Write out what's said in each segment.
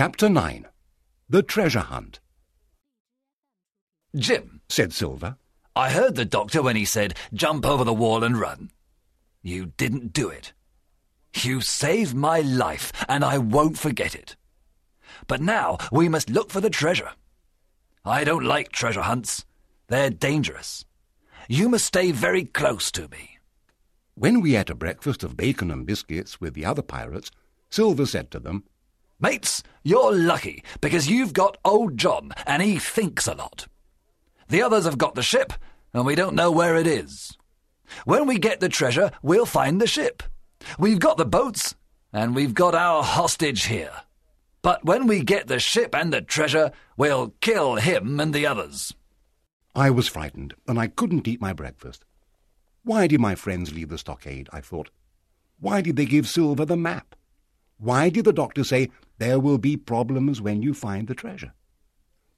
Chapter 9 The Treasure Hunt Jim, said Silver. I heard the doctor when he said, jump over the wall and run. You didn't do it. You saved my life, and I won't forget it. But now we must look for the treasure. I don't like treasure hunts. They're dangerous. You must stay very close to me. When we ate a breakfast of bacon and biscuits with the other pirates, Silver said to them, Mates, you're lucky because you've got old John and he thinks a lot. The others have got the ship and we don't know where it is. When we get the treasure, we'll find the ship. We've got the boats and we've got our hostage here. But when we get the ship and the treasure, we'll kill him and the others. I was frightened, and I couldn't eat my breakfast. Why did my friends leave the stockade? I thought. Why did they give Silver the map? Why did the doctor say there will be problems when you find the treasure?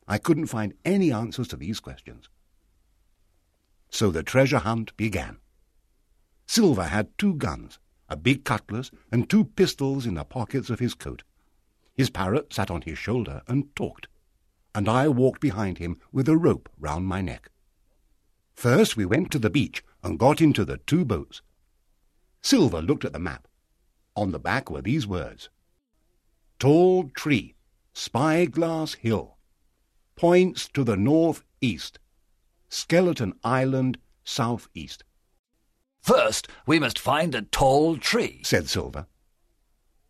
I couldn't find any answers to these questions. So the treasure hunt began. Silver had two guns, a big cutlass, and two pistols in the pockets of his coat. His parrot sat on his shoulder and talked, and I walked behind him with a rope round my neck. First we went to the beach and got into the two boats. Silver looked at the map. On the back were these words Tall tree, spyglass hill, points to the north east, skeleton island south east, First, we must find a tall tree. said Silver.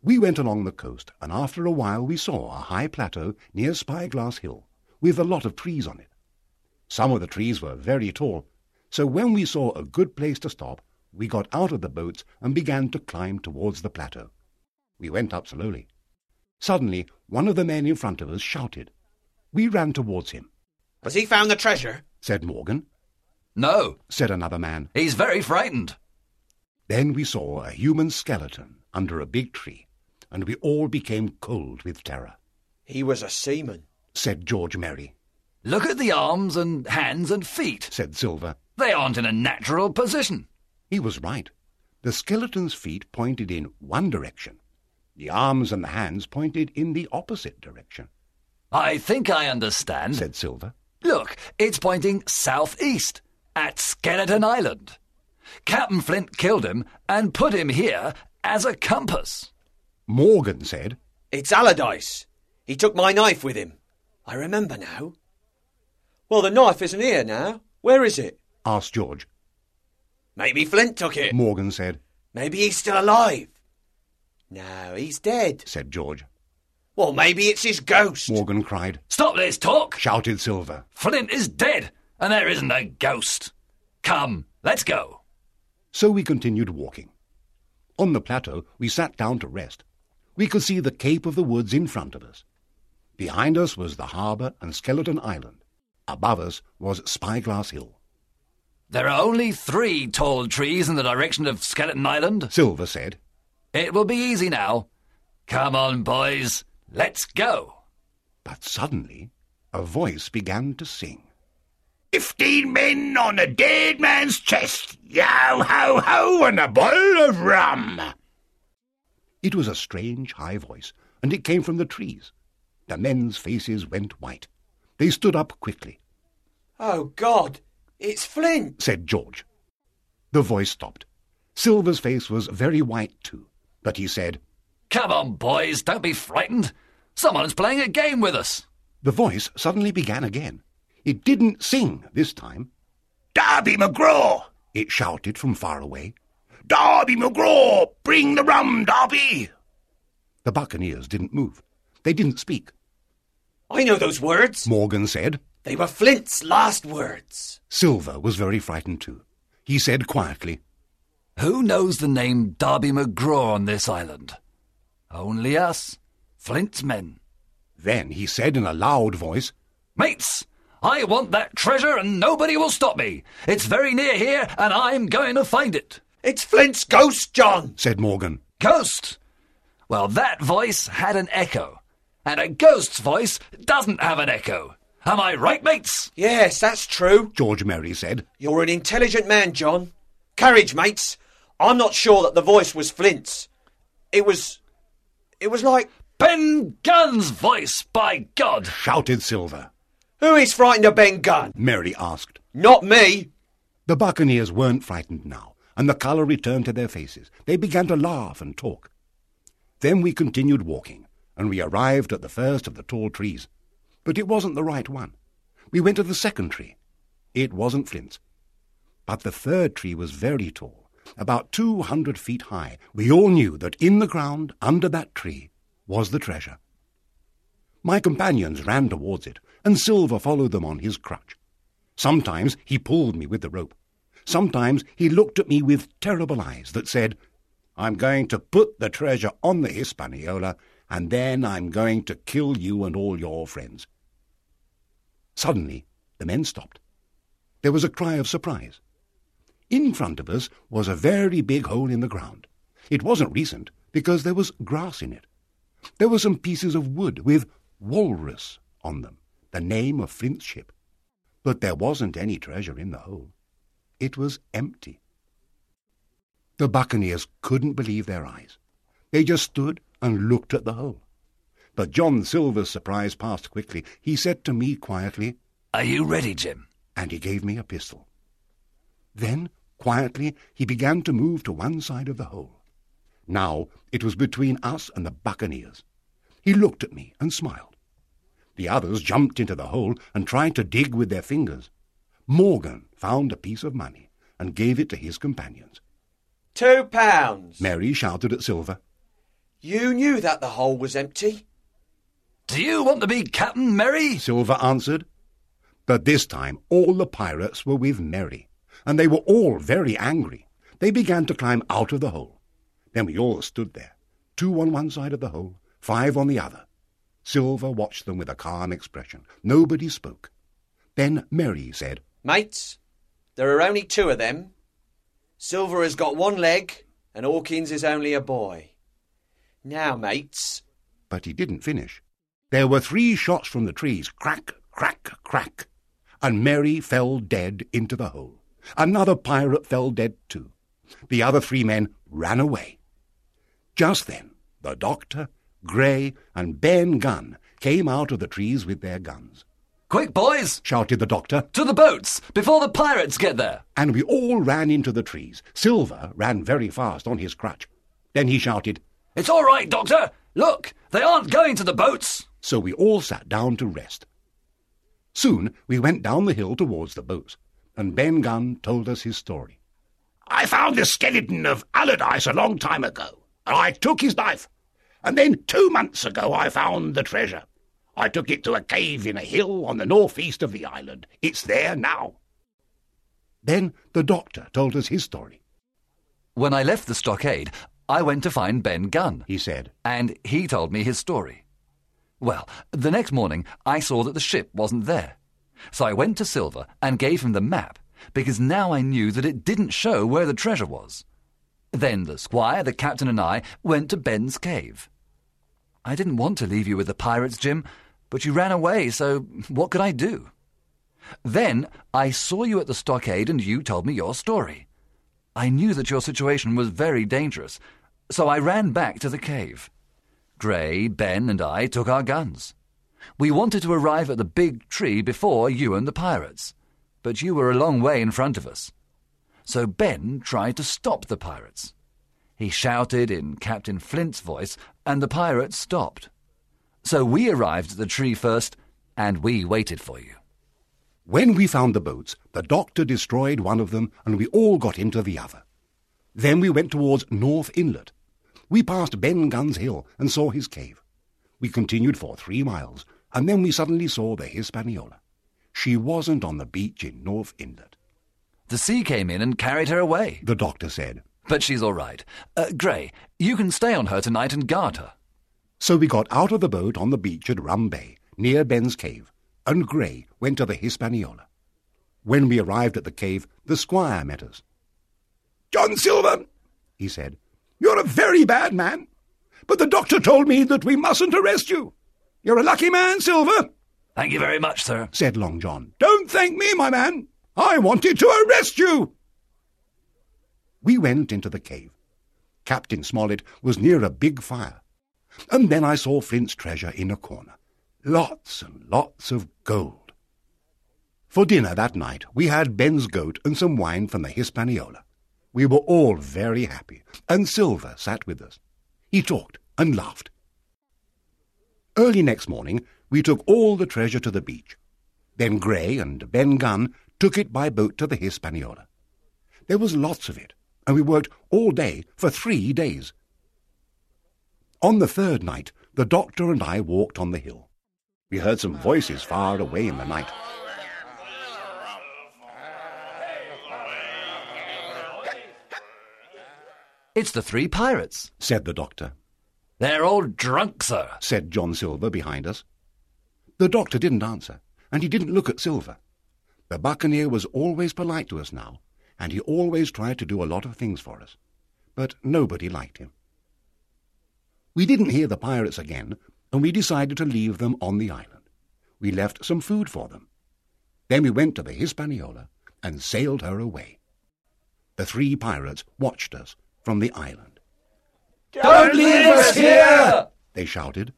We went along the coast, and after a while we saw a high plateau near Spyglass Hill, with a lot of trees on it. Some of the trees were very tall, so when we saw a good place to stop, we got out of the boats and began to climb towards the plateau. We went up slowly. Suddenly, one of the men in front of us shouted. We ran towards him. Has he found the treasure? Said Morgan. No, Said another man. he's very frightened. Then we saw a human skeleton under a big tree, and we all became cold with terror. He was a seaman. Said George Merry. Look at the arms and hands and feet. Said Silver. They aren't in a natural position. He was right. The skeleton's feet pointed in one direction. The arms and the hands pointed in the opposite direction, I think I understand. said Silver. Look, it's pointing southeast at Skeleton Island. Captain Flint killed him and put him here as a compass. Morgan said, It's Allardyce. He took my knife with him. I remember now. Well, the knife isn't here now. Where is it? asked George. Maybe Flint took it. Morgan said, Maybe he's still alive. No, he's dead. said George. Well, maybe it's his ghost. Morgan cried, Stop this talk! shouted Silver. Flint is dead, and there isn't a ghost. Come, let's go. So we continued walking. On the plateau, we sat down to rest. We could see the Cape of the Woods in front of us. Behind us was the harbour and Skeleton Island. Above us was Spyglass Hill. There are only three tall trees in the direction of Skeleton Island. Silver said, It will be easy now. Come on, boys, let's go. but suddenly a voice began to sing. Fifteen men on a dead man's chest. Yo ho ho and a bottle of rum. It was a strange high voice, and it came from the trees. The men's faces went white. They stood up quickly, Oh, God. It's Flint. said George. The voice stopped. Silver's face was very white too, but he said, Come on, boys, don't be frightened. Someone's playing a game with us. The voice suddenly began again. It didn't sing this time. Darby McGraw. It shouted from far away. Darby McGraw. Bring the rum, Darby. The buccaneers didn't move. They didn't speak. I know those words. Morgan said. They were Flint's last words. Silver was very frightened too. He said quietly, Who knows the name Darby McGraw on this island? Only us, Flint's men. Then he said in a loud voice, Mates, I want that treasure and nobody will stop me. It's very near here and I'm going to find it. It's Flint's ghost, John. said Morgan. Ghost! Well, that voice had an echo, and a ghost's voice doesn't have an echo. Am I right, mates? Yes, that's true. George Merry said. You're an intelligent man, John. Courage, mates. I'm not sure that the voice was Flint's. It was. It was like. Ben Gunn's voice, by God! shouted Silver. Who is frightened of Ben Gunn? Merry asked. Not me. The buccaneers weren't frightened now, and the colour returned to their faces. They began to laugh and talk. Then we continued walking, and we arrived at the first of the tall trees. But it wasn't the right one. We went to the second tree. It wasn't Flint's. But the third tree was very tall, about two hundred feet high. We all knew that in the ground, under that tree, was the treasure. My companions ran towards it, and Silver followed them on his crutch. Sometimes he pulled me with the rope. Sometimes he looked at me with terrible eyes that said, I'm going to put the treasure on the Hispaniola, and then I'm going to kill you and all your friends. Suddenly, the men stopped. There was a cry of surprise. In front of us was a very big hole in the ground. It wasn't recent, because there was grass in it. There were some pieces of wood with walrus on them, the name of Flint's ship. But there wasn't any treasure in the hole. It was empty. The buccaneers couldn't believe their eyes. They just stood and looked at the hole. But John Silver's surprise passed quickly. He said to me quietly, Are you ready, Jim? and he gave me a pistol. Then, quietly, he began to move to one side of the hole. Now it was between us and the buccaneers. He looked at me and smiled. The others jumped into the hole and tried to dig with their fingers. Morgan found a piece of money and gave it to his companions. Two pounds. Merry shouted at Silver. You knew that the hole was empty? Do you want to be Captain Merry? Silver answered. But this time all the pirates were with Merry, and they were all very angry. They began to climb out of the hole. Then we all stood there, two on one side of the hole, five on the other. Silver watched them with a calm expression. Nobody spoke. Then Merry said, Mates, there are only two of them. Silver has got one leg, and Hawkins is only a boy. Now, mates, but he didn't finish. There were three shots from the trees, crack, crack, crack, and Merry fell dead into the hole. Another pirate fell dead too. The other three men ran away. Just then, the doctor, Grey, and Ben Gunn came out of the trees with their guns. Quick, boys! Shouted the doctor, To the boats, before the pirates get there! and we all ran into the trees. Silver ran very fast on his crutch. Then he shouted, It's all right, Doctor! Look, they aren't going to the boats! so we all sat down to rest. Soon we went down the hill towards the boats, and Ben Gunn told us his story. I found the skeleton of Allardyce a long time ago, and I took his knife. And then two months ago I found the treasure. I took it to a cave in a hill on the northeast of the island. It's there now. Then the doctor told us his story. When I left the stockade, I went to find Ben Gunn, He said, and he told me his story. Well, the next morning I saw that the ship wasn't there. So I went to Silver and gave him the map, because now I knew that it didn't show where the treasure was. Then the squire, the captain, and I went to Ben's cave. I didn't want to leave you with the pirates, Jim, but you ran away, so what could I do? Then I saw you at the stockade and you told me your story. I knew that your situation was very dangerous, so I ran back to the cave. Gray, Ben, and I took our guns. We wanted to arrive at the big tree before you and the pirates, but you were a long way in front of us. So Ben tried to stop the pirates. He shouted in Captain Flint's voice, and the pirates stopped. So we arrived at the tree first, and we waited for you. When we found the boats, the doctor destroyed one of them, and we all got into the other. Then we went towards North Inlet. We passed Ben Gunn's Hill and saw his cave. We continued for three miles, and then we suddenly saw the Hispaniola. She wasn't on the beach in North Inlet, The sea came in and carried her away. the doctor said. But she's all right. Uh, Gray, you can stay on her tonight and guard her. So we got out of the boat on the beach at Rum Bay, near Ben's cave, and Gray went to the Hispaniola. When we arrived at the cave, the squire met us. John Silver, He said, you're a very bad man, but the doctor told me that we mustn't arrest you. You're a lucky man, Silver. Thank you very much, sir. said Long John. Don't thank me, my man. I wanted to arrest you. We went into the cave. Captain Smollett was near a big fire. And then I saw Flint's treasure in a corner. Lots and lots of gold. For dinner that night, we had Ben's goat and some wine from the Hispaniola. We were all very happy, and Silver sat with us. He talked and laughed. Early next morning, we took all the treasure to the beach. Ben Gray and Ben Gunn took it by boat to the Hispaniola. There was lots of it, and we worked all day for three days. On the third night, the doctor and I walked on the hill. We heard some voices far away in the night. It's the three pirates, said the doctor. They're all drunk, sir, said John Silver behind us. The doctor didn't answer, and he didn't look at Silver. The buccaneer was always polite to us now, and he always tried to do a lot of things for us. But nobody liked him. We didn't hear the pirates again, and we decided to leave them on the island. We left some food for them. Then we went to the Hispaniola and sailed her away. The three pirates watched us from the island. Don't leave us here! They shouted.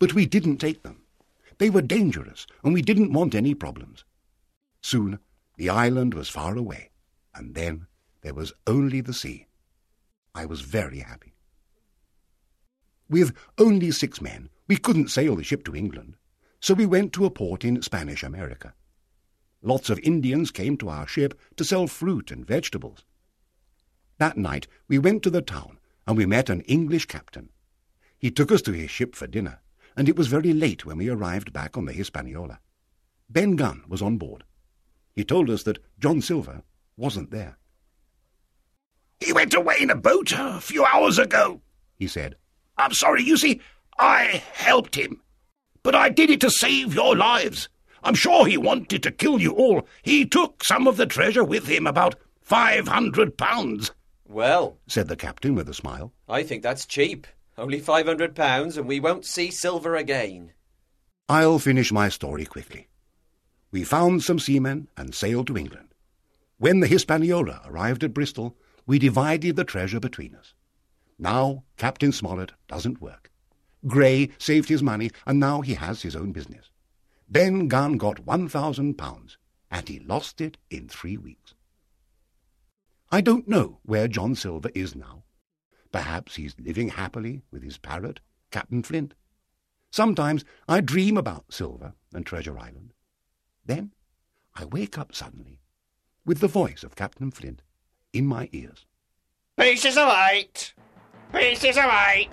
But we didn't take them. They were dangerous, and we didn't want any problems. Soon the island was far away, and then there was only the sea. I was very happy. With only six men, we couldn't sail the ship to England, so we went to a port in Spanish America. Lots of Indians came to our ship to sell fruit and vegetables. That night we went to the town and we met an English captain. He took us to his ship for dinner, and it was very late when we arrived back on the Hispaniola. Ben Gunn was on board. He told us that John Silver wasn't there. He went away in a boat a few hours ago, he said. I'm sorry, you see, I helped him. But I did it to save your lives. I'm sure he wanted to kill you all. He took some of the treasure with him, about five hundred pounds. Well, said the captain with a smile, I think that's cheap. Only five hundred pounds, and we won't see silver again. I'll finish my story quickly. We found some seamen and sailed to England. When the Hispaniola arrived at Bristol, we divided the treasure between us. Now Captain Smollett doesn't work. Gray saved his money, and now he has his own business. Ben Gunn got one thousand pounds, and he lost it in three weeks. I don't know where John Silver is now. Perhaps he's living happily with his parrot, Captain Flint. Sometimes I dream about Silver and Treasure Island. Then I wake up suddenly with the voice of Captain Flint in my ears. Pieces of eight! Pieces of eight!